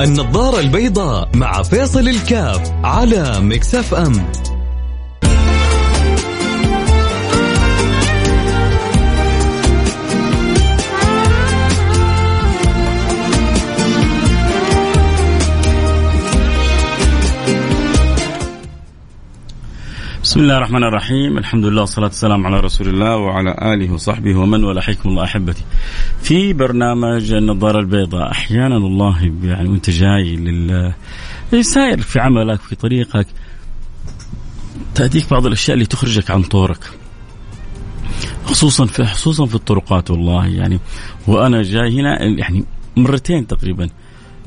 النظارة البيضاء مع فيصل الكاف على مكسف أم. بسم الله الرحمن الرحيم. الحمد لله والصلاة والسلام على رسول الله وعلى آله وصحبه ومن ولا حيكم الله أحبتي. في برنامج النظارة البيضاء. أحيانا والله يعني وأنت جاي لل ساير في عملك في طريقك تأتيك بعض الأشياء اللي تخرجك عن طورك. خصوصا في خصوصا في الطرقات والله. يعني وأنا جاي هنا يعني مرتين تقريبا.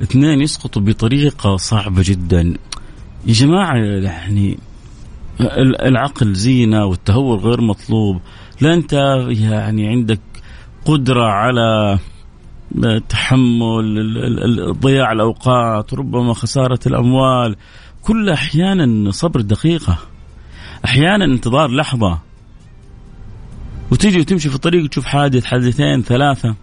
اثنين يسقطوا بطريقة صعبة جدا. يا جماعة يعني العقل زينة والتهور غير مطلوب. لا أنت يعني عندك قدرة على تحمل ضياع الأوقات ربما خسارة الأموال. كل أحيانا صبر دقيقة. أحيانا انتظار لحظة. وتيجي وتمشي في الطريق تشوف حادث حادثين ثلاثة.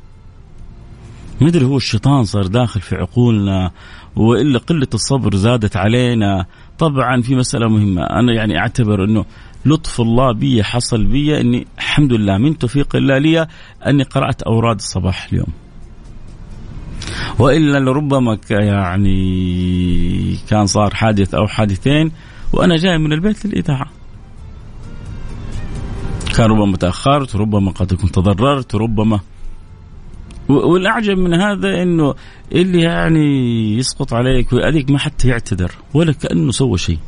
مدري هو الشيطان صار داخل في عقولنا وإلا قلة الصبر زادت علينا. طبعا في مسألة مهمة. أنا يعني أعتبر إنه لطف الله بي حصل بي إني الحمد لله من توفيق الله لي أني قرأت أوراد الصباح اليوم. وإلا لربما يعني كان صار حادث أو حادثين وأنا جاي من البيت للإذاعة. كان ربما تأخرت ربما قد كنت تضررت ربما والأعجب من هذا إنه اللي يعني يسقط عليك ويأذيك ما حتى يعتذر ولا كأنه سوى شيء.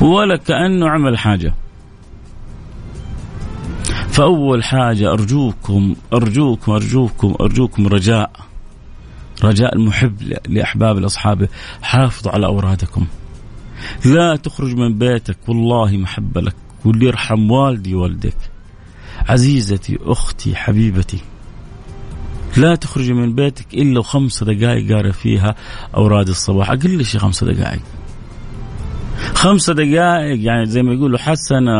ولا كأنه عمل حاجة. فأول حاجة أرجوكم أرجوكم أرجوكم أرجوكم رجاء. رجاء المحب لأحباب لاصحابه حافظوا على أورادكم. لا تخرج من بيتك والله محبة لك واللي يرحم والدي والدك عزيزتي أختي حبيبتي لا تخرجي من بيتك إلا وخمس دقائق قارئ فيها أوراد الصباح. أقل شيء خمس دقائق. خمس دقائق يعني زي ما يقولوا حسنة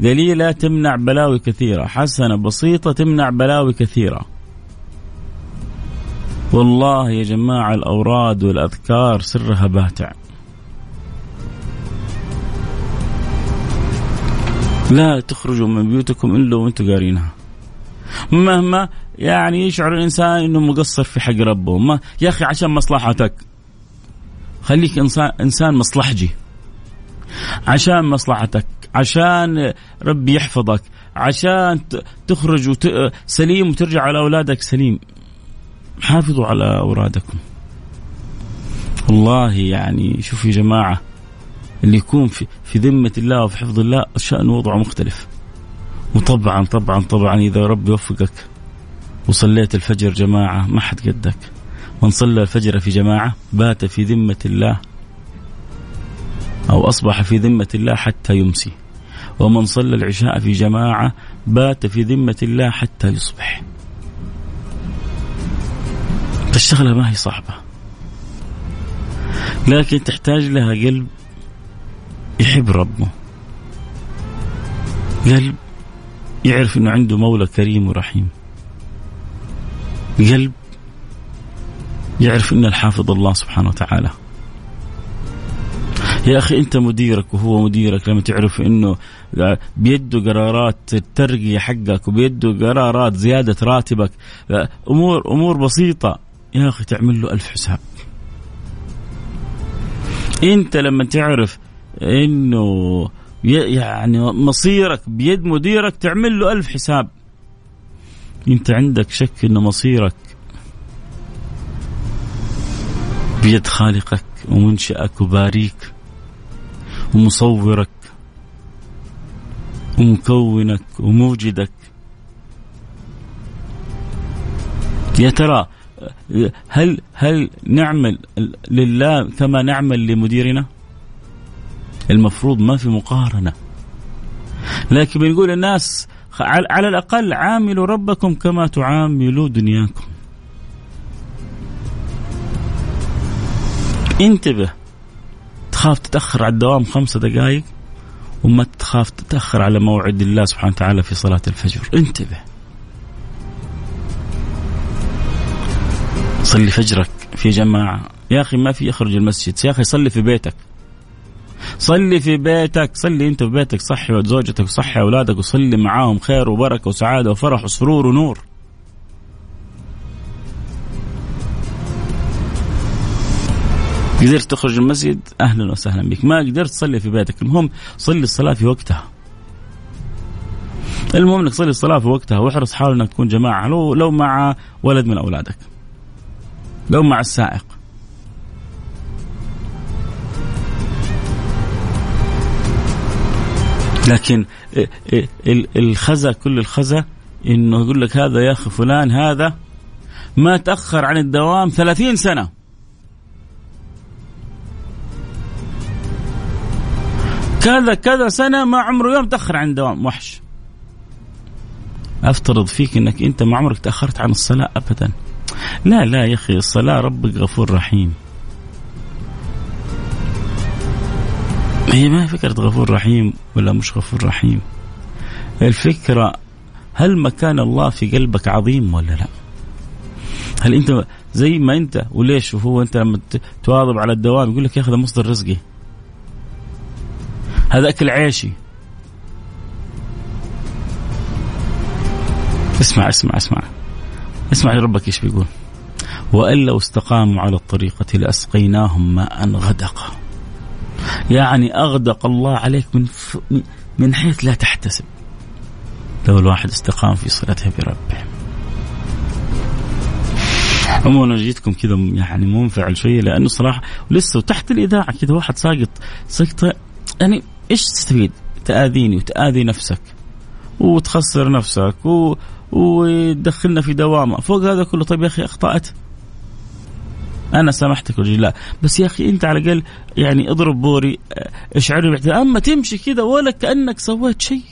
قليلة تمنع بلاوي كثيرة. حسنة بسيطة تمنع بلاوي كثيرة. والله يا جماعة الأوراد والأذكار سرها باتع لا تخرجوا من بيوتكم إلا وأنتم قارينها. مهما يعني يشعر الإنسان إنه مقصر في حق ربه. ما يا أخي عشان مصلحتك. خليك انسان إنسان مصلحجي. عشان مصلحتك. عشان ربي يحفظك. عشان تخرج وت... سليم وترجع على أولادك سليم. حافظوا على اورادكم والله يعني شوف يا جماعة. اللي يكون في في ذمة الله وفي حفظ الله شأن وضعه مختلف. وطبعا طبعا طبعا إذا رب يوفقك وصليت الفجر جماعة ما حد قدك. من صلى الفجر في جماعة بات في ذمة الله أو أصبح في ذمة الله حتى يمسي. ومن صلى العشاء في جماعة بات في ذمة الله حتى يصبح. الشغلة ما هي صعبة. لكن تحتاج لها قلب يحب ربه. قلب يعرف إنه عنده مولى كريم ورحيم. قلب يعرف ان الحافظ الله سبحانه وتعالى. يا أخي أنت مديرك وهو مديرك لما تعرف إنه بيده قرارات الترقية حقك وبيده قرارات زيادة راتبك أمور أمور بسيطة. يا أخي تعمل له ألف حساب. أنت لما تعرف إنه يعني مصيرك بيد مديرك تعمل له ألف حساب أنت عندك شك إن مصيرك بيد خالقك ومنشأك وباريك ومصورك ومكونك وموجدك يا ترى هل هل نعمل لله كما نعمل لمديرنا؟ المفروض ما في مقارنة. لكن بنقول الناس على الأقل عاملوا ربكم كما تعاملوا دنياكم. انتبه تخاف تتأخر على الدوام خمسة دقائق وما تخاف تتأخر على موعد الله سبحانه وتعالى في صلاة الفجر. انتبه. صلي فجرك في جماعة. يا أخي ما في يخرج المسجد. يا أخي صلي في بيتك. صلي في بيتك صلي انت في بيتك صحي زوجتك وصحي أولادك وصلي معاهم خير وبركة وسعادة وفرح وسرور ونور. قدرت تخرج المسجد؟ أهلا وسهلا بك. ما قدرت تصلي في بيتك. المهم صلي الصلاة في وقتها. المهم إنك تصلي الصلاة في وقتها واحرص حاول إنك تكون جماعة لو لو مع ولد من أولادك. لو مع السائق. لكن الخزى كل الخزى إنه يقول لك هذا يا أخي فلان هذا ما تأخر عن الدوام ثلاثين سنة. كذا كذا سنة ما عمره يوم تأخر عن الدوام وحش. أفترض فيك إنك أنت ما عمرك تأخرت عن الصلاة ابدا. لا لا يا أخي الصلاة ربك غفور رحيم. هي ما فكرة غفور رحيم ولا مش غفور رحيم؟ الفكرة هل مكان الله في قلبك عظيم ولا لا؟ هل أنت زي ما أنت وليش وهو أنت لما تواظب على الدوام يقول لك يا أخي مصدر رزقي؟ هذا أكل عيشي. اسمع اسمع اسمع. اسمع ربك إيش بيقول. لو استقاموا على الطريقة لأسقيناهم ماء غدقا. يعني أغدق الله عليك من من حيث لا تحتسب. لو الواحد استقام في صلته بربه. عموما جيتكم كذا يعني منفعل شوية لأنه صراحة لسه وتحت الإذاعة كذا واحد ساقط سقطه يعني إيش تستفيد؟ تآذيني وتآذي نفسك وتخسر نفسك و... وتدخلنا في دوامة. فوق هذا كله طيب يا أخي أخطأت؟ أنا سامحتك وجه لا. بس يا أخي أنت على الأقل يعني اضرب بوري اشعرني باعتذار أما تمشي كذا ولا كأنك سويت شيء.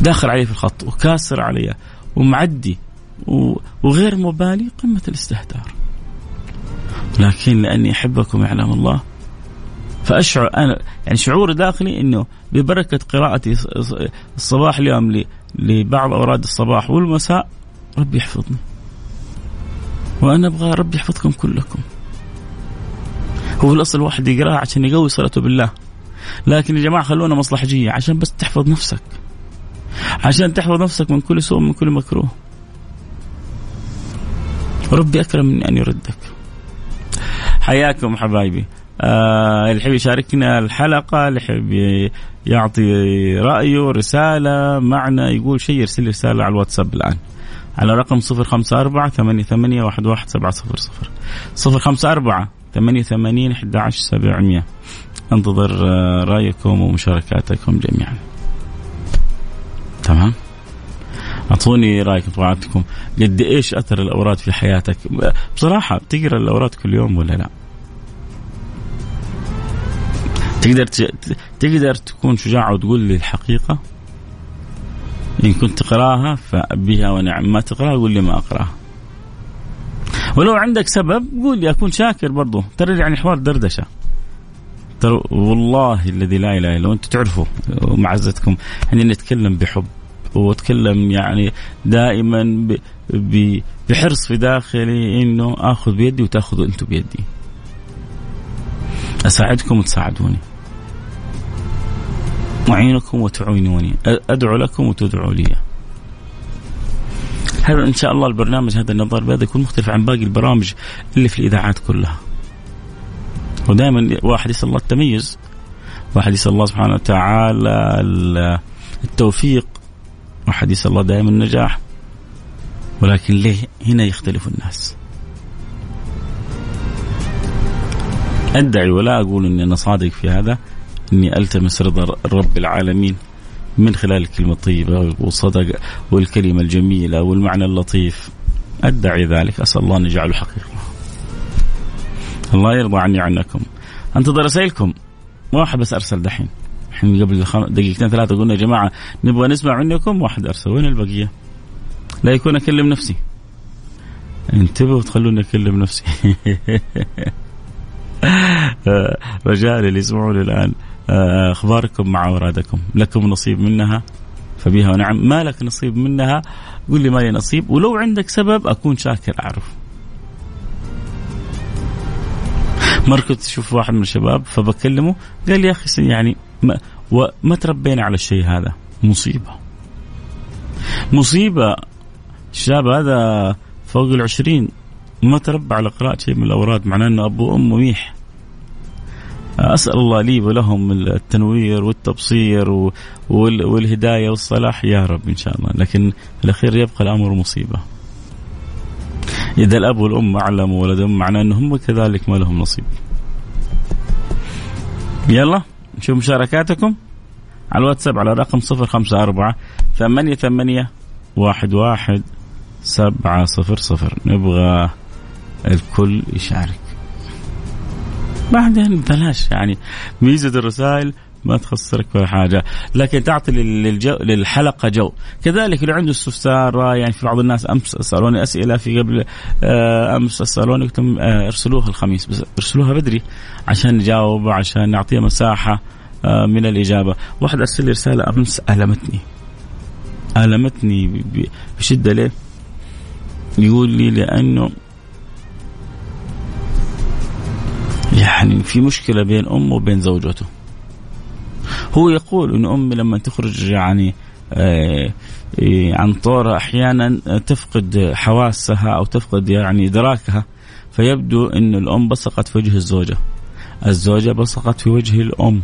داخل علي في الخط وكاسر علي ومعدي وغير مبالي قمة الاستهتار. لكن لأني أحبكم يعلم الله فأشعر أنا يعني شعور داخلي إنه ببركة قراءتي الصباح اليوم لبعض أوراد الصباح والمساء ربي يحفظني. وأنا أبغى ربي يحفظكم كلكم. هو الأصل الواحد يقراها عشان يقوي صلته بالله. لكن يا جماعة خلونا مصلحجية عشان بس تحفظ نفسك. عشان تحفظ نفسك من كل سوء من كل مكروه. ربي أكرم من أن يردك. حياكم حبايبي. آه اللي يحب يشاركنا الحلقة اللي يحب يعطي رأيه رسالة معنى يقول شيء يرسل رسالة على الواتساب الآن. على رقم صفر خمسة أربعة ثمانية ثمانية واحد واحد سبعة صفر صفر. صفر خمسة أربعة ثمانية ثمانين أحد عشر سبعمية انتظر آه، رأيكم ومشاركاتكم جميعا. تمام؟ أعطوني رايكم طبعاتكم قد إيش أثر الأوراد في حياتك؟ بصراحة تقرأ الأوراد كل يوم ولا لا؟ تقدر تقدر تكون شجاع وتقول لي الحقيقة؟ إن كنت تقراها فبها ونعم ما تقرأها قول لي ما أقرأها ولو عندك سبب قول لي أكون شاكر برضو ترى يعني حوار دردشة ترى والله الذي لا إله إلا هو أنتم تعرفوا معزتكم يعني نتكلم بحب وأتكلم يعني دائما بحرص في داخلي إنه آخذ بيدي وتاخذوا أنتم بيدي. أساعدكم وتساعدوني. أعينكم وتعينوني. أدعو لكم وتدعوا لي. هذا إن شاء الله البرنامج هذا النظر بهذا يكون مختلف عن باقي البرامج اللي في الإذاعات كلها. ودائما واحد يسأل الله التميز واحد يسأل الله سبحانه وتعالى التوفيق واحد يسأل الله دائما النجاح. ولكن ليه؟ هنا يختلف الناس. أدعي ولا أقول أني أنا صادق في هذا. إني ألتمس رضا رب العالمين من خلال الكلمة الطيبة والصدقه والكلمة الجميلة والمعنى اللطيف أدعي ذلك أسأل الله أن يجعله حقيقة. الله يرضى عني عنكم. أنتظر رسائلكم واحد بس أرسل دحين. الحين قبل دقيقتين ثلاثة قلنا يا جماعة نبغى نسمع منكم واحد أرسل وين البقية؟ لا يكون أكلم نفسي. انتبهوا تخلوني أكلم نفسي. رجاء اللي يسمعوني الان آه، أخباركم مع أورادكم. لكم نصيب منها فبها ونعم. ما لك نصيب منها؟ قل لي ما لي نصيب. ولو عندك سبب أكون شاكر أعرف. مرة كنت أشوف واحد من الشباب فبكلمه قال لي يا أخي يعني ما, وما تربينا على الشيء هذا؟ مصيبة. مصيبة. الشاب هذا فوق العشرين ما تربى على قراءة شيء من الأوراد معناه أنه أبوه وأمه ميح. أسأل الله لي ولهم التنوير والتبصير والهداية والصلاح يا رب إن شاء الله. لكن الأخير يبقى الأمر مصيبة. إذا الأب والأم أعلموا ولدهم معناه أنهم كذلك ما لهم نصيب. يلا نشوف مشاركاتكم. على الواتساب على رقم صفر خمسة أربعة ثمانية ثمانية واحد واحد سبعة صفر صفر. نبغى الكل يشارك. بعدين بلاش يعني ميزة الرسائل ما تخسرك ولا حاجة لكن تعطي للجو للحلقة جو. كذلك اللي عنده استفسار يعني في بعض الناس أمس سألوني أسئلة في قبل آه، أمس سألوني قلت آه، ارسلوها الخميس بس ارسلوها بدري عشان نجاوب عشان نعطيها مساحة آه، من الإجابة. واحد أرسل لي رسالة أمس ألمتني. ألمتني بشدة ليه؟ يقول لي لأنه يعني في مشكلة بين أمه وبين زوجته. هو يقول أن أمي لما تخرج يعني آه، عن طورها أحيانا تفقد حواسها أو تفقد يعني إدراكها فيبدو أن الأم بصقت في وجه الزوجة. الزوجة بصقت في وجه الأم.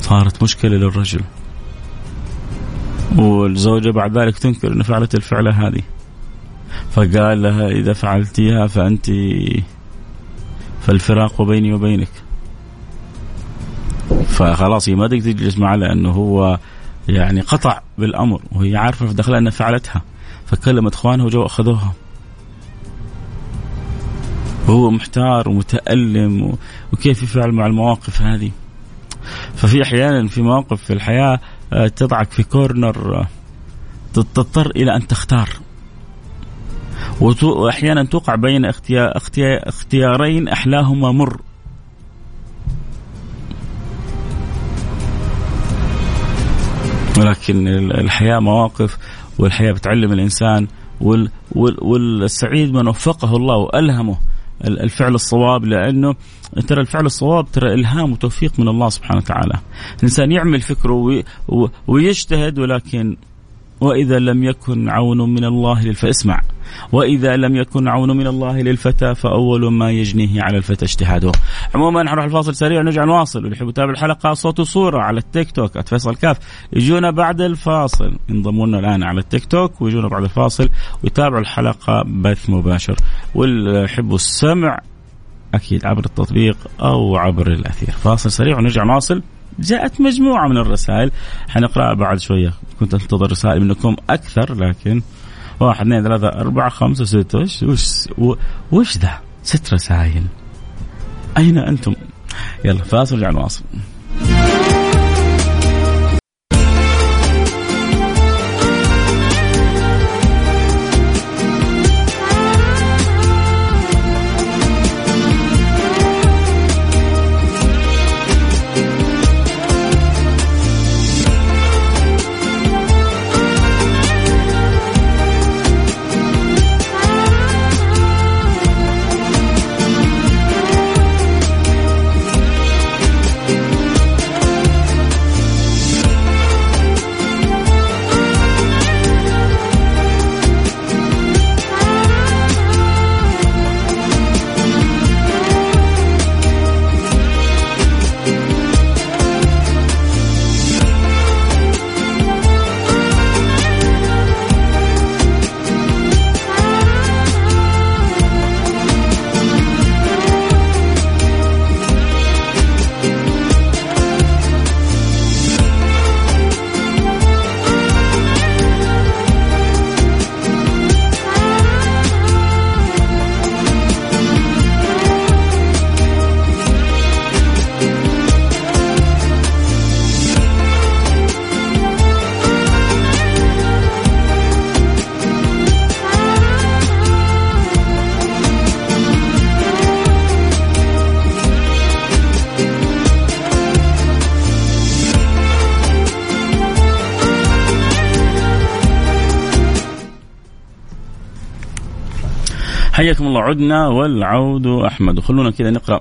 صارت مشكلة للرجل. والزوجة بعد ذلك تنكر أن فعلت الفعلة هذه. فقال لها إذا فعلتيها فأنت فالفراق بيني وبينك. فخلاص هي ما تقدر تجلس معه لأنه هو يعني قطع بالأمر وهي عارفة في داخلها أنها فعلتها. فكلمت إخوانها وجو أخذوها. وهو محتار ومتألم وكيف يفعل مع المواقف هذه. ففي أحيانا في مواقف في الحياة آه، تضعك في كورنر آه، تضطر إلى أن تختار. وأحيانا توقع بين اختيارين أحلاهما مر ولكن الحياة مواقف والحياة بتعلم الإنسان والسعيد من وفقه الله وألهمه الفعل الصواب لأنه ترى الفعل الصواب ترى إلهام وتوفيق من الله سبحانه وتعالى. الانسان يعمل فكره ويجتهد ولكن وإذا لم يكن عون من الله فاسمع وإذا لم يكن عون من الله للفتى فأول ما يجنيه على الفتى اجتهاده. عموما نروح الفاصل سريع ونرجع نواصل واللي يحب يتابع الحلقة صوت وصورة على التيك توك @فيصل كاف يجونا بعد الفاصل ينضموا لنا الآن على التيك توك ويجونا بعد الفاصل ويتابعوا الحلقة بث مباشر واللي يحبوا السمع أكيد عبر التطبيق أو عبر الأثير. فاصل سريع ونرجع نواصل. جاءت مجموعة من الرسائل حنقرأها بعد شوية كنت أنتظر رسائل منكم أكثر لكن واحد اثنين ثلاثة أربعة خمسة ستة وش وش ذا؟ ست رسائل أين أنتم؟ يلا فاصل رجع نواصل حياكم الله. عدنا والعود أحمد. وخلونا كذا نقرأ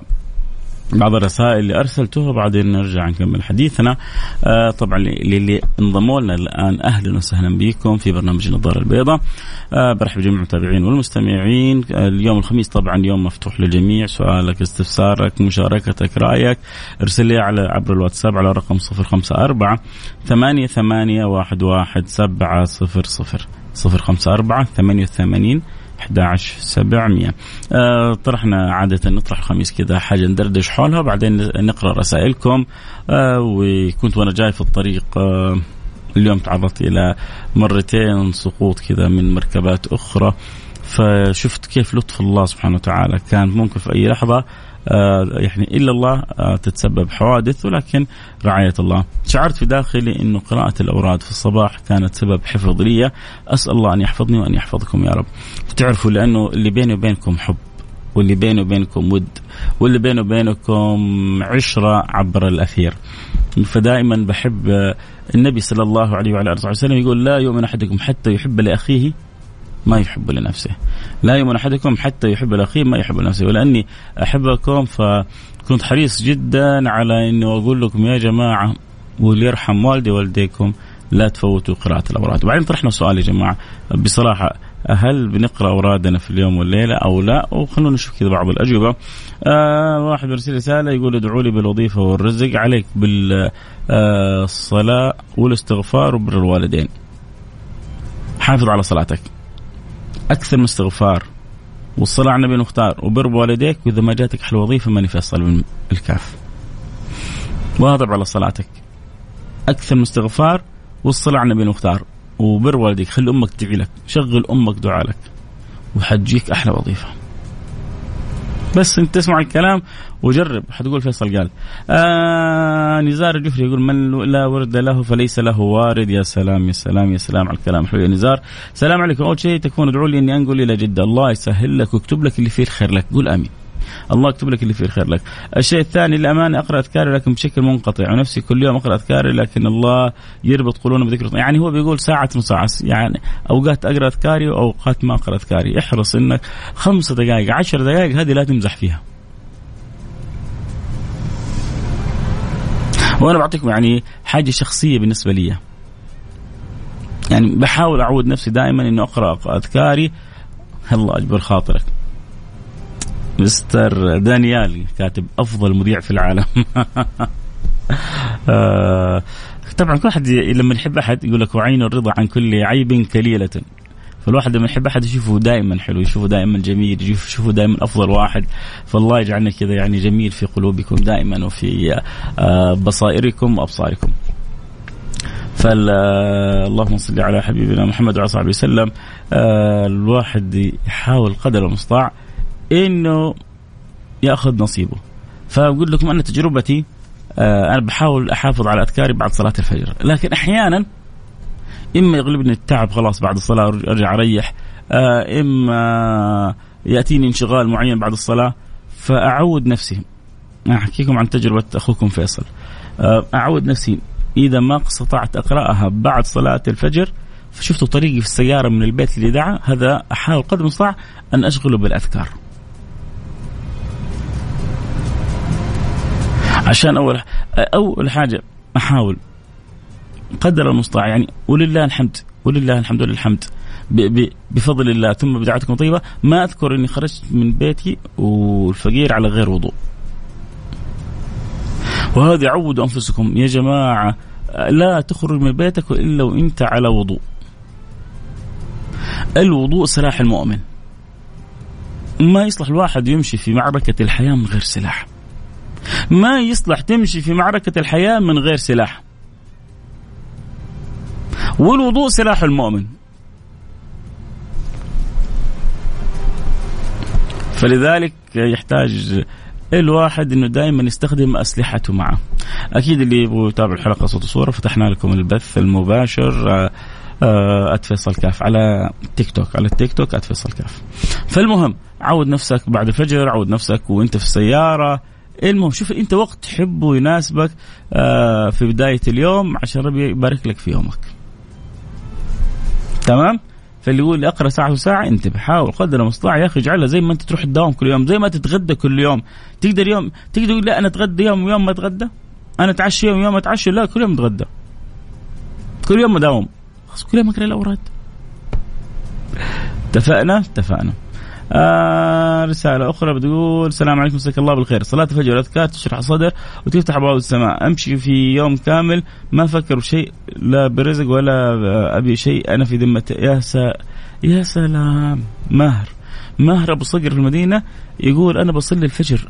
بعض الرسائل اللي أرسلتوها وبعدين نرجع نكمل حديثنا. آه طبعا للي انضموا لنا الآن أهلا وسهلا بكم في برنامج النظارة البيضاء. آه برحب جميع المتابعين والمستمعين. آه اليوم الخميس طبعا يوم مفتوح للجميع. سؤالك استفسارك مشاركتك رأيك ارسل لي على عبر الواتساب على رقم 054 88 11700 054 88 11700 آه طرحنا عادة نطرح الخميس كذا حاجة ندردش حولها بعدين نقرأ رسائلكم. آه وكنت وأنا جاي في الطريق آه اليوم تعرضت إلى مرتين سقوط كذا من مركبات أخرى. فشفت كيف لطف الله سبحانه وتعالى كان ممكن في أي لحظة يعني إلا الله آه، تتسبب حوادث ولكن رعاية الله. شعرت في داخلي انه قراءة الأوراد في الصباح كانت سبب حفظ لي، أسأل الله أن يحفظني وأن يحفظكم يا رب. تعرفوا لأنه اللي بيني وبينكم حب واللي بيني وبينكم ود واللي بيني وبينكم عشرة عبر الاثير. فدائما بحب آه، النبي صلى الله عليه وعلى آله وسلم يقول لا يؤمن أحدكم حتى يحب لأخيه ما يحب لنفسه. لا يؤمن أحدكم حتى يحب لأخيه ما يحب لنفسه. ولأني أحبكم فكنت حريص جدا على أني أقول لكم يا جماعة وليرحم والدي والديكم لا تفوتوا قراءة الأوراد وبعدين طرحنا سؤال يا جماعة بصراحة هل بنقرأ أورادنا في اليوم والليلة أو لا؟ وخلونا نشوف كذا بعض الأجوبة. آه واحد مرسل رسالة يقول ادعوا لي بالوظيفة والرزق. عليك بالصلاة والإستغفار وبر الوالدين. حافظ على صلاتك. أكثر من استغفار. والصلاة على النبي المختار. وبر بوالديك وإذا ما جاتك أحلى وظيفة ماني فيصل من الكاف. واظب على صلاتك. أكثر من استغفار والصلاة على النبي المختار. وبر والديك خلي أمك تدعي لك. شغل أمك دعاء لك. وحتجيك أحلى وظيفة. بس انت تسمع الكلام وجرب حتقول فيصل قال. آه نزار الجفري يقول من لا ورد له فليس له وارد. يا سلام يا سلام يا سلام على الكلام. حلو يا نزار السلام عليكم. أول شيء تكون ادعوا لي إني أنقل إلى جدة. الله يسهل لك ويكتب لك اللي فيه الخير لك. قول آمين. الله يكتب لك اللي فيه الخير لك. الشيء الثاني الأمانة أقرأ أذكاري لكن بشكل منقطع ونفسي كل يوم أقرأ أذكاري لكن الله يربط قلوبنا بذكر يعني هو بيقول ساعة وساعة يعني أوقات أقرأ أذكاري وأوقات ما أقرأ أذكاري. احرص إنك خمسة دقائق عشر دقائق هذه لا تمزح فيها. وأنا بعطيكم يعني حاجة شخصية بالنسبة لي. يعني بحاول أعود نفسي دائما انه أقرأ أذكاري. الله أجبر خاطرك. مستر دانيال كاتب أفضل مذيع في العالم. آه، طبعا كل احد لما يحب أحد يقول لك وعين الرضا عن كل عيب كليلة. فالواحد لما يحب أحد يشوفه دائما حلو يشوفه دائما جميل يشوفه دائما أفضل واحد. فالله يجعلنا كذا يعني جميل في قلوبكم دائما وفي آه، بصائركم وأبصاركم. فاللهم صل على حبيبنا محمد وعلى صحبه وسلم. آه، الواحد يحاول قدر المستطاع إنه يأخذ نصيبه. فأقول لكم أنا تجربتي آه، أنا بحاول أحافظ على أذكاري بعد صلاة الفجر. لكن أحيانا إما يغلبني التعب خلاص بعد الصلاة أرجع أريح آه، إما يأتيني انشغال معين بعد الصلاة فأعود نفسي. أحكيكم عن تجربة أخوكم فيصل. آه، أعود نفسي. إذا ما استطعت أقرأها بعد صلاة الفجر فشفت طريقي في السيارة من البيت للاذاعه هذا احاول قدر المستطاع أن أشغله بالأذكار. عشان أول أول حاجة أحاول قدر المستطاع يعني ولله الحمد ولله الحمد ولله الحمد بفضل الله ثم بدعتكم طيبة. ما أذكر أني خرجت من بيتي والفقير على غير وضوء. وهذا عودوا أنفسكم يا جماعة لا تخرج من بيتك إلا وأنت على وضوء. الوضوء سلاح المؤمن. ما يصلح الواحد يمشي في معركة الحياة من غير سلاح. ما يصلح تمشي في معركة الحياة من غير سلاح والوضوء سلاح المؤمن فلذلك يحتاج الواحد إنه دائما يستخدم أسلحته معه. أكيد اللي يبغوا يتابعوا الحلقة صوت وصورة فتحنا لكم البث المباشر آه، آه، @فيصل كاف على تيك توك على التيك توك @فيصل كاف. فالمهم عود نفسك بعد الفجر عود نفسك وأنت في السيارة المهم شوف انت وقت تحبه يناسبك آه، في بداية اليوم عشان ربي يبارك لك في يومك. تمام؟ فاللي يقول أقرأ ساعة وساعه انتبه حاول قدر المستطاع يا أخي اجعلها زي ما أنت تروح الدوام كل يوم زي ما تتغدى كل يوم. تقدر يوم تقدر تقول لا أنا أتغدى يوم ويوم ما أتغدى. أنا أتعشى يوم ويوم ما أتعشى لا كل يوم أتغدى. كل يوم مداوم خلاص كل يوم أقرأ الأوراد. اتفقنا؟ اتفقنا. آه رسالة أخرى بتقول السلام عليكم مساك الله بالخير. صلاة الفجر والأذكار تشرح الصدر وتفتح أبواب السماء. أمشي في يوم كامل ما أفكر بشيء لا برزق ولا أبي شيء. أنا في ذمة. يا سا يا سلام. ماهر. ماهر أبو صقر في المدينة يقول أنا بصلي الفجر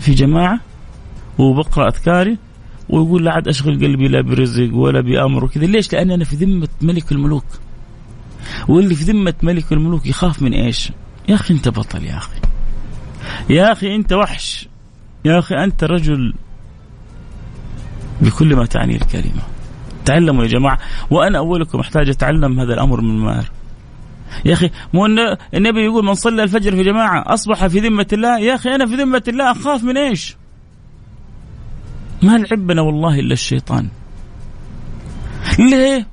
في جماعة وبقرأ أذكاري ويقول لا عاد أشغل قلبي لا برزق ولا بأمر وكذا. ليش؟ لأني أنا في ذمة ملك الملوك. واللي في ذمة ملك الملوك يخاف من إيش؟ يا أخي أنت بطل يا أخي. يا أخي أنت وحش. يا أخي أنت رجل بكل ما تعني الكلمة. تعلموا يا جماعة وأنا أولكم أحتاج أتعلم هذا الأمر من ماهر يا أخي مو النبي يقول من صلى الفجر في جماعة أصبح في ذمة الله. يا أخي أنا في ذمة الله أخاف من إيش؟ ما لعبنا والله إلا الشيطان. ليه؟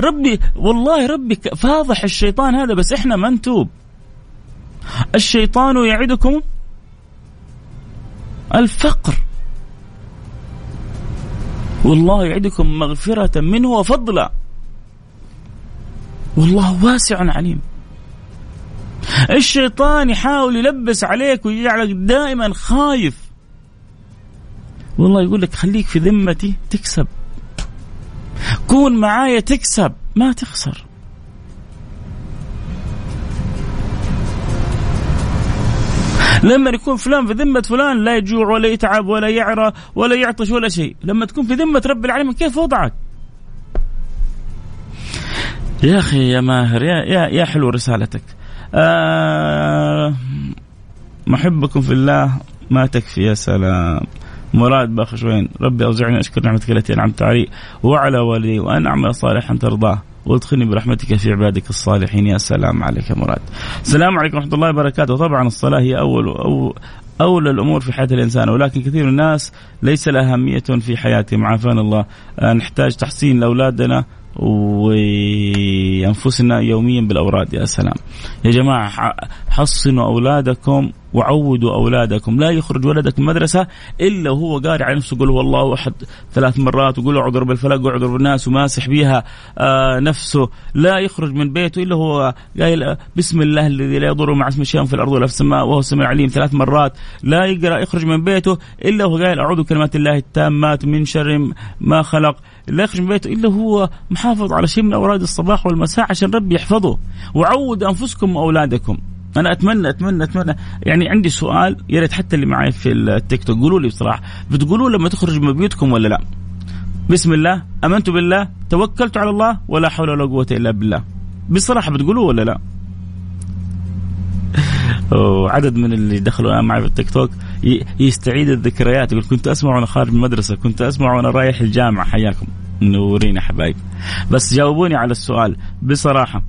ربي والله ربي فاضح الشيطان هذا بس إحنا ما نتوب. الشيطان يعدكم الفقر. والله يعدكم مغفرة منه وفضلا. والله واسع عليم. الشيطان يحاول يلبس عليك ويجعلك دائما خايف. والله يقول لك خليك في ذمتي تكسب. كون معايا تكسب ما تخسر. لما يكون فلان في ذمة فلان لا يجوع ولا يتعب ولا يعرى ولا يعطش ولا شيء. لما تكون في ذمة رب العالمين كيف وضعك؟ يا أخي يا ماهر يا, يا, يا حلو رسالتك. آه محبكم في الله ما تكفي يا سلام. مراد باخشوين ربي أوزعني أشكر نعمتك التي أنعمت علي وعلى والدي وأن أعمل صالحا ترضاه. وادخلني برحمتك في عبادك الصالحين. يا سلام عليك يا مراد. السلام عليكم ورحمة الله وبركاته، طبعا الصلاة هي أول أو اولى الأمور في حياة الإنسان ولكن كثير من الناس ليس لها أهمية في حياتهم. عافانا الله، آه، نحتاج تحسين لأولادنا وأنفسنا يوميا بالأوراد. يا سلام. يا جماعة حصنوا أولادكم وعودوا أولادكم. لا يخرج ولدك من المدرسة إلا وهو قاري على نفسه يقول والله أحد ثلاث مرات ويقول اعذر بالفلق واعذر بالناس وماسح بها آه نفسه. لا يخرج من بيته إلا هو قايل بسم الله الذي لا يضر مع اسم شيء في الأرض ولا في السماء وهو السميع العليم. ثلاث مرات. لا يقرأ يخرج من بيته إلا وهو قايل أعوذ بكلمات الله التامات من شر ما خلق. لا يخرج من بيته إلا هو محافظ على شيء من أوراد الصباح والمساء عشان ربي يحفظه. وعود أنفسكم وأولادكم. أنا أتمنى أتمنى أتمنى. يعني عندي سؤال يا ريت حتى اللي معي في التيك توك. قولوا لي بصراحة بتقولوا لما تخرج من بيوتكم ولا لا؟ بسم الله. امنت بالله. توكلت على الله ولا حول ولا قوة إلا بالله. بصراحة بتقولوا ولا لا؟ عدد من اللي دخلوا معي في التيك توك يستعيد الذكريات. يقول كنت أسمع وأنا خارج من المدرسة كنت أسمع وأنا رايح الجامعة. حياكم. منورين يا حبايب. بس جاوبوني على السؤال. بصراحة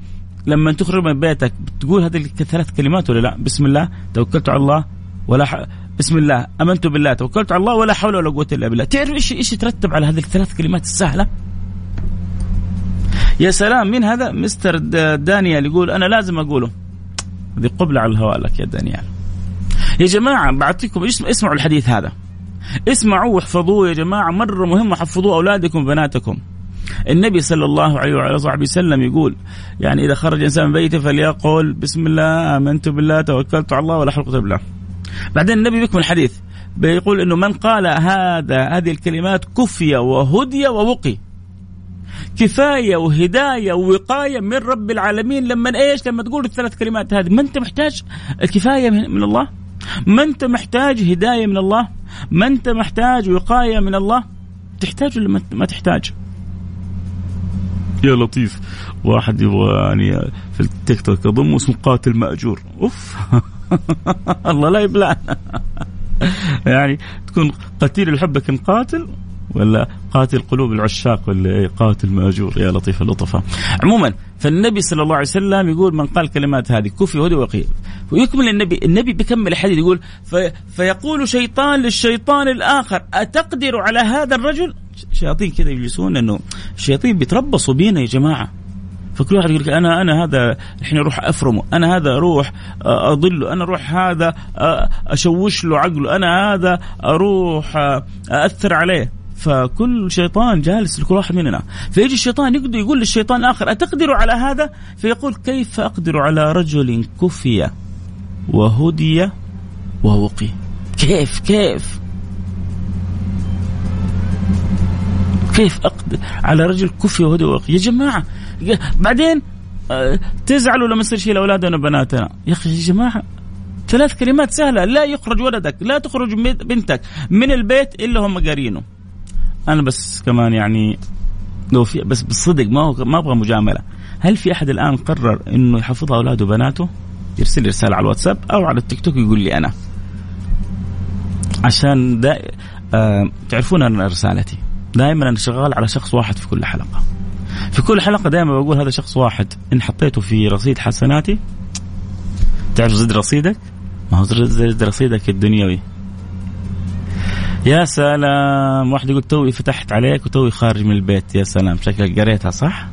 لما تخرج من بيتك تقول هذه الثلاث كلمات ولا لا؟ بسم الله توكلت على الله ولا ح... بسم الله آمنت بالله توكلت على الله ولا حول ولا قوة إلا بالله. تعرف إيش إيش يترتب على هذه الثلاث كلمات السهلة؟ يا سلام مين هذا؟ مستر دانيال يقول أنا لازم أقوله. هذه قبلة على الهواء لك يا دانيال. يا جماعة بعطيكم اسمعوا الحديث هذا. اسمعوا واحفظوه يا جماعة مرة مهم حفظوه أولادكم وبناتكم. النبي صلى الله عليه وعلى صحبه وسلم يقول يعني إذا خرج إنسان من بيته فليقول بسم الله آمنت بالله توكلت على الله ولا حول ولا. بعدين النبي بيكمل الحديث بيقول إنه من قال هذا هذه الكلمات كفي وهدي ووقي. كفاية وهداية ووقاية من رب العالمين لما إيش؟ لما تقول الثلاث كلمات هذه ما أنت محتاج الكفاية من الله؟ ما أنت محتاج هداية من الله؟ ما أنت محتاج وقاية من الله؟ تحتاج ولا ما تحتاج؟ يا لطيف. واحد يبغى يعني في التيك توك اضمه اسمه قاتل مأجور. أوف. الله لا يبلعنا يعني تكون قتيل لحبك قاتل ولا قاتل قلوب العشاق ولا إيه؟ قاتل مأجور. يا لطيف اللطفاء عموما فالنبي صلى الله عليه وسلم يقول من قال الكلمات هذه كفي هدي وقي ويكمل النبي النبي بيكمل الحديث يقول في فيقول شيطان للشيطان الآخر أتقدر على هذا الرجل؟ شياطين كذا يجلسون إنه الشياطين بيتربصوا بينا يا جماعة. فكل واحد يقول لك أنا أنا هذا الحين أروح أفرمه أنا هذا أروح أضله أنا أروح هذا أشوش له عقله أنا هذا أروح أثر عليه. فكل شيطان جالس لكل واحد مننا. فيجي الشيطان يقدر يقول للشيطان الآخر أتقدر على هذا؟ فيقول كيف أقدر على رجل كفي وهدي ووقي؟ كيف كيف؟ كيف أقدر على رجل كفي وهدي ووقي؟ يا جماعة بعدين آه، تزعلوا لما يصير شيء لأولادنا وبناتنا؟ يا أخي يا جماعة ثلاث كلمات سهلة. لا يخرج ولدك لا تخرج بنتك من البيت إلا هم قارينه. أنا بس كمان يعني لو في بس بالصدق ما هو ما أبغى مجاملة. هل في أحد الآن قرر إنه يحفظ أولاده وبناته؟ يرسل لي رسالة على الواتساب أو على التيك توك يقول لي أنا. عشان دا آه تعرفون أنا رسالتي. دائما أنا شغال على شخص واحد في كل حلقة. في كل حلقة دائما بقول هذا شخص واحد. إن حطيته في رصيد حسناتي تعرف زد رصيدك؟ ما هو زد رصيدك الدنيوي. يا سلام. واحد يقول توي فتحت عليك وتوي خارج من البيت. يا سلام. شكلك قريتها صح؟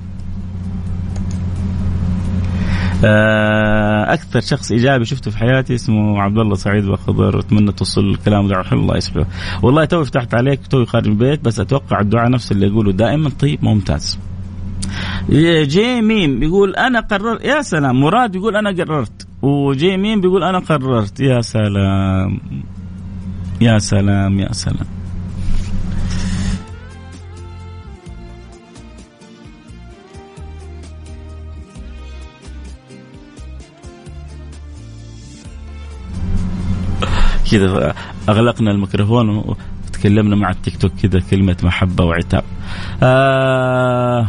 آه، أكثر شخص إيجابي شفته في حياتي اسمه عبد الله سعيد بخضر. أتمنى توصل الكلام ده الله يسعده والله توي فتحت عليك توي خارج من البيت بس أتوقع الدعاء نفس اللي يقوله دائما. طيب ممتاز. جي ميم بيقول أنا قررت. يا سلام. مراد يقول أنا قررت. وجي ميم بيقول أنا قررت. يا سلام. يا سلام يا سلام كذا أغلقنا الميكروفون وتكلمنا مع التيك توك كذا كلمة محبة وعتاب. آه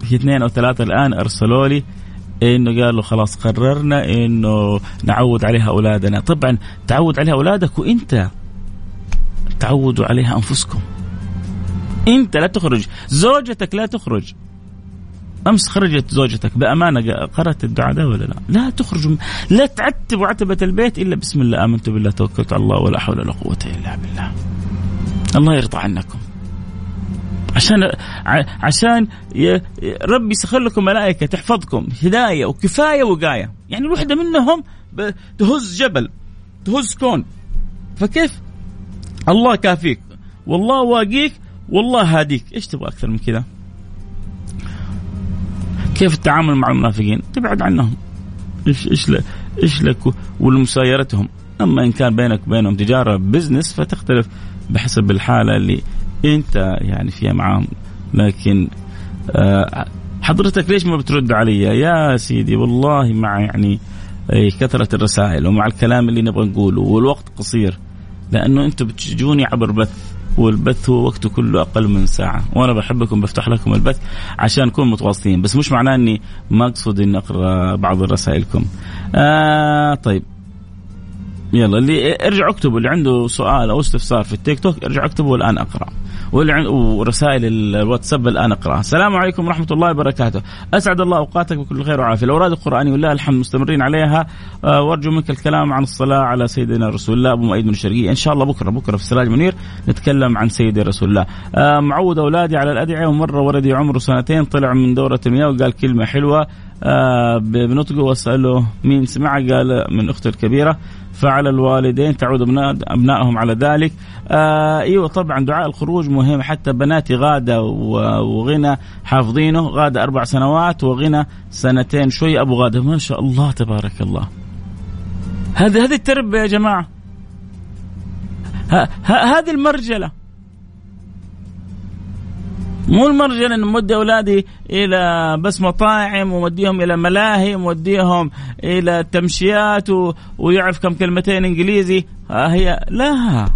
في اثنين أو ثلاثة الآن أرسلوا لي إنه قالوا خلاص قررنا إنه نعود عليها أولادنا. طبعا تعود عليها أولادك وإنت تعودوا عليها أنفسكم. إنت لا تخرج. زوجتك لا تخرج. أمس خرجت زوجتك. بأمانة قرأت الدعاء ده ولا لا؟ لا تخرج. لا تعتبوا عتبة البيت إلا بسم الله. آمنت بالله توكلت على الله ولا حول ولا قوة إلا بالله. الله يرضى عنكم. عشان عشان ربي يسخر لكم ملائكة تحفظكم هداية وكفاية وقاية. يعني الوحدة منهم تهز جبل تهز كون. فكيف؟ الله كافيك. والله واقيك والله هاديك. إيش تبغى أكثر من كذا؟ كيف التعامل مع المنافقين؟ تبعد عنهم. إيش إيش إيش لك ولمسايرتهم أما إن كان بينك وبينهم تجارة بزنس فتختلف بحسب الحالة اللي انت يعني فيها معاهم لكن آه، حضرتك ليش ما بترد علي؟ يا سيدي والله مع يعني كثرة الرسائل ومع الكلام اللي نبغى نقوله والوقت قصير لأنه أنتم بتجوني عبر بث والبث هو وقته كله أقل من ساعة وأنا بحبكم بفتح لكم البث عشان نكون متواصلين بس مش معناه أني ما أقصد أني أقرأ بعض رسائلكم. آه طيب. يلا اللي ارجع اكتبوا اللي عنده سؤال أو استفسار في التيك توك ارجع اكتبوا الآن أقرأ. واللي ورسائل الواتساب الآن اقراها السلام عليكم ورحمة الله وبركاته. أسعد الله أوقاتك بكل خير وعافية. الأوراد القرانيه ولله الحمد مستمرين عليها. أه وأرجو منك الكلام عن الصلاة على سيدنا رسول الله أبو مؤيد من الشرقيه إن شاء الله بكرة بكرة في سراج منير نتكلم عن سيدي رسول الله. أه معود أولادي على الأدعية. ومره ولدي عمره سنتين طلع من دورة المياه وقال كلمة حلوة. آه بنطقه وأسأله مين سمعها قال من أخته الكبيرة. فعلى الوالدين تعود أبنائهم على ذلك. آه إيوه طبعا دعاء الخروج مهم. حتى بناتي غادة وغنى حافظينه غادة أربع سنوات وغنى سنتين شوي. أبو غادة ما شاء الله تبارك الله. هذه هذه التربيه يا جماعة. هذه المرجلة. مو المرجله ان نودي أولادي إلى بس مطاعم وموديهم إلى ملاهي وموديهم إلى تمشيات و... ويعرف كم كلمتين إنجليزي. هي لا.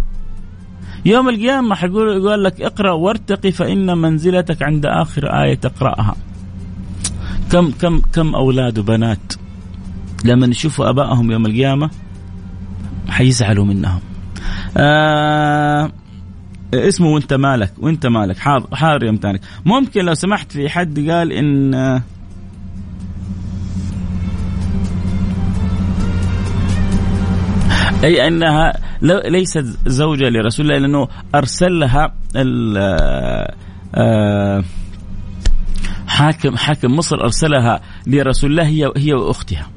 يوم القيامة حيقول يقول لك اقرأ وارتقي فإن منزلتك عند آخر آية تقرأها. كم كم كم أولاد وبنات. لما يشوفوا أبائهم يوم القيامة حيزعلوا منهم. آه اسمه وانت مالك وانت مالك حاضر حاضر يا متانك ممكن لو سمحت في حد قال إن أي أنها ليست زوجة لرسول الله لأنه ارسل لها آه، حاكم حاكم مصر أرسلها لرسول الله هي هي وأختها.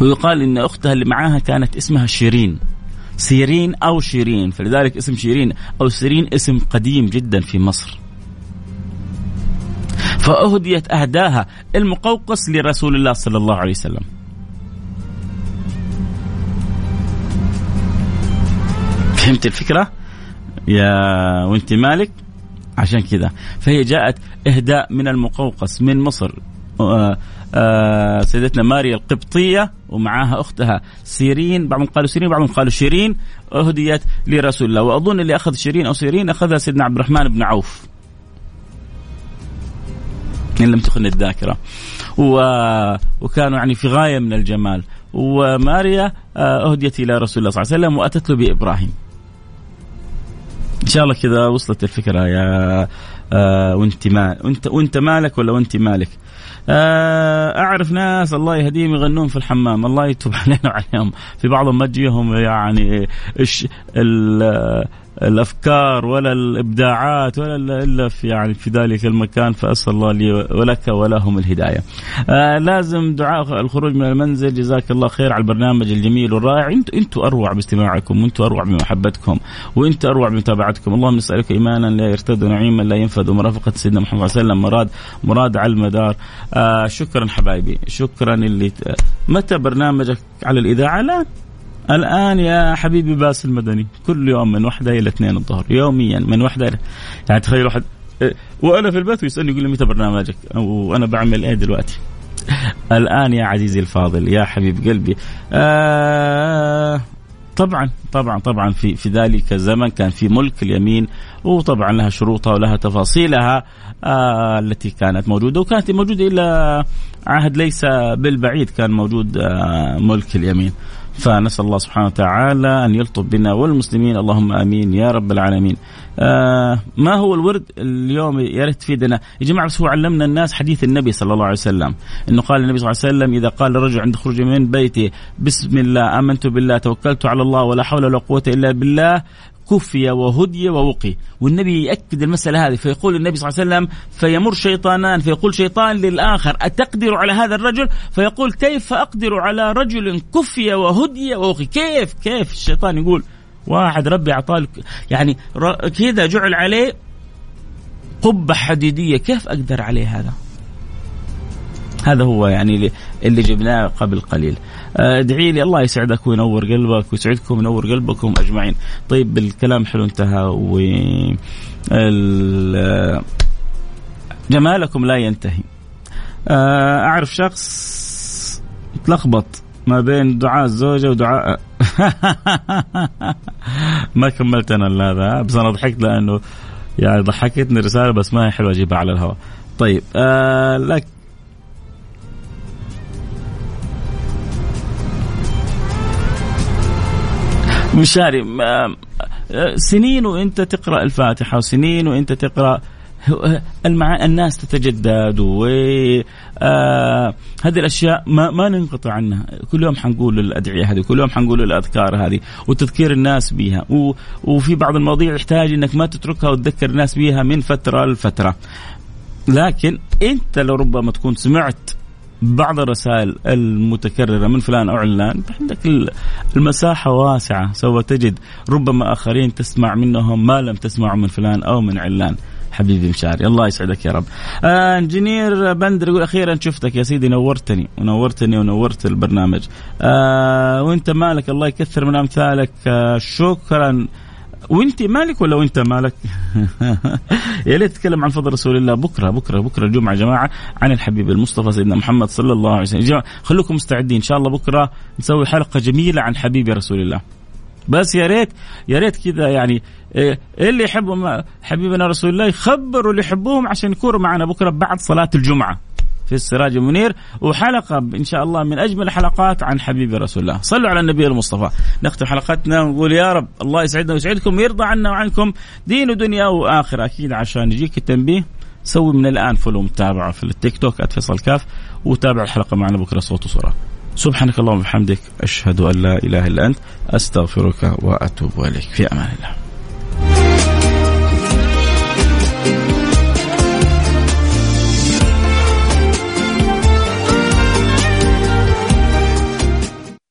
ويقال إن أختها اللي معاها كانت اسمها شيرين. سيرين أو شيرين. فلذلك اسم شيرين أو سيرين اسم قديم جدا في مصر. فأهديت أهداها المقوقس لرسول الله صلى الله عليه وسلم. فهمت الفكرة؟ يا وأنت مالك؟ عشان كذا. فهي جاءت إهداء من المقوقس من مصر. آه، سيدتنا ماريا القبطية ومعها أختها سيرين. بعضهم قالوا سيرين بعضهم قالوا شيرين. أهديت لرسول الله. وأظن اللي أخذ شيرين أو سيرين أخذها سيدنا عبد الرحمن بن عوف. إن لم تخن الذاكرة. و... وكانوا يعني في غاية من الجمال. وماريا آه، أهديت إلى رسول الله صلى الله عليه وسلم وأتت له بإبراهيم. إن شاء الله كذا وصلت الفكرة يا آه وأنت ما وانت وأنت مالك ولا وأنت مالك؟ آه أعرف ناس الله يهديهم يغنون في الحمام. الله يتوب علينا وعليهم. في بعضهم ما تجيهم يعني الأفكار ولا الإبداعات ولا إلا في يعني في ذلك المكان فأسأل الله لي ولك ولهم الهداية. آه لازم دعاء الخروج من المنزل جزاك الله خير على البرنامج الجميل والرائع أنتم أنتم أروع باستماعكم وأنتم أروع بمحبتكم وأنتم أروع بمتابعتكم اللهم نسألك إيمانا لا يرتد ونعيما لا ينفذ ومرافقه سيدنا محمد صلى الله عليه وسلم مراد مراد على المدار. آه شكرا حبايبي شكرا اللي متى برنامجك على الإذاعة؟ لا الآن يا حبيبي باس المدني كل يوم من واحدة إلى اثنين الظهر يوميا من واحدة إلى يعني تخيل واحد إيه، وأنا في البيت ويسألني يقول لي متى برنامجك؟ وأنا بعمل إيه دلوقتي؟ الآن يا عزيزي الفاضل يا حبيب قلبي آه طبعا طبعا طبعا في في ذلك الزمن كان في ملك اليمين وطبعا لها شروطها ولها تفاصيلها آه التي كانت موجودة وكانت موجودة إلى عهد ليس بالبعيد كان موجود آه ملك اليمين. فنسأل الله سبحانه وتعالى أن يلطف بنا والمسلمين. اللهم آمين يا رب العالمين. آه ما هو الورد اليوم يا ريت تفيدنا يا جماعة بس هو علمنا الناس حديث النبي صلى الله عليه وسلم. إنه قال النبي صلى الله عليه وسلم إذا قال الرجل عند خروجه من بيته بسم الله آمنت بالله توكلت على الله ولا حول ولا قوة إلا بالله. كفي وهدي ووقي. والنبي يأكد المسألة هذه فيقول النبي صلى الله عليه وسلم فيمر شيطانان فيقول شيطان للآخر أتقدر على هذا الرجل؟ فيقول كيف أقدر على رجل كفي وهدي ووقي؟ كيف كيف؟ الشيطان يقول واحد ربي أعطاه يعني كذا جعل عليه قبة حديدية كيف أقدر عليه هذا؟ هذا هو يعني اللي جبناه قبل قليل. آه، ادعي لي الله يسعدك وينور قلبك ويسعدكم وينور قلبكم أجمعين. طيب الكلام حلو انتهى و جمالكم لا ينتهي. آه، أعرف شخص تلخبط ما بين دعاء الزوجة ودعاء ما كملت أنا هذا بس أنا ضحكت لأنه يعني ضحكتني الرساله بس ما هي حلوة أجيبها على الهواء. طيب آه لك مشاري سنين وانت تقرأ الفاتحة وسنين وانت تقرأ المع... الناس تتجدد و آه هذه الأشياء ما ما ننقطع عنها. كل يوم حنقول الادعيه هذه كل يوم حنقول الاذكار هذه وتذكير الناس بها و... وفي بعض المواضيع يحتاج إنك ما تتركها وتذكر الناس بها من فترة لفترة. لكن انت لربما تكون سمعت بعض الرسائل المتكررة من فلان أو علان عندك المساحة واسعة. سوف تجد ربما آخرين تسمع منهم ما لم تسمعه من فلان أو من علان. حبيبي مشاري الله يسعدك يا رب. آه إنجينير بندر يقول أخيرا شفتك يا سيدي نورتني ونورتني ونورت البرنامج. آه وأنت مالك؟ الله يكثر من أمثالك. آه شكرا. وانت مالك ولا وانت مالك؟ يا ليت تتكلم عن فضل رسول الله بكرة بكرة بكرة الجمعة يا جماعة عن الحبيب المصطفى سيدنا محمد صلى الله عليه وسلم، خلوكم مستعدين إن شاء الله بكرة نسوي حلقة جميلة عن حبيب رسول الله. بس يا ريت يا ريت كذا يعني إيه اللي يحبوا حبيبنا رسول الله يخبروا اللي يحبوهم عشان يكونوا معنا بكرة بعد صلاة الجمعة. في السراج المنير وحلقة إن شاء الله من أجمل الحلقات عن حبيب رسول الله. صلوا على النبي المصطفى. نختم حلقتنا ونقول يا رب الله يسعدنا ويسعدكم ويرضى عنا وعنكم. دين ودنيا وآخرة. أكيد عشان يجيك التنبيه سوي من الآن follow متابعة في التيك توك @فيصل كاف وتابع الحلقة معنا بكرة صوت وصورة. سبحانك اللهم وبحمدك أشهد أن لا إله إلا أنت أستغفرك وأتوب إليك. في أمان الله.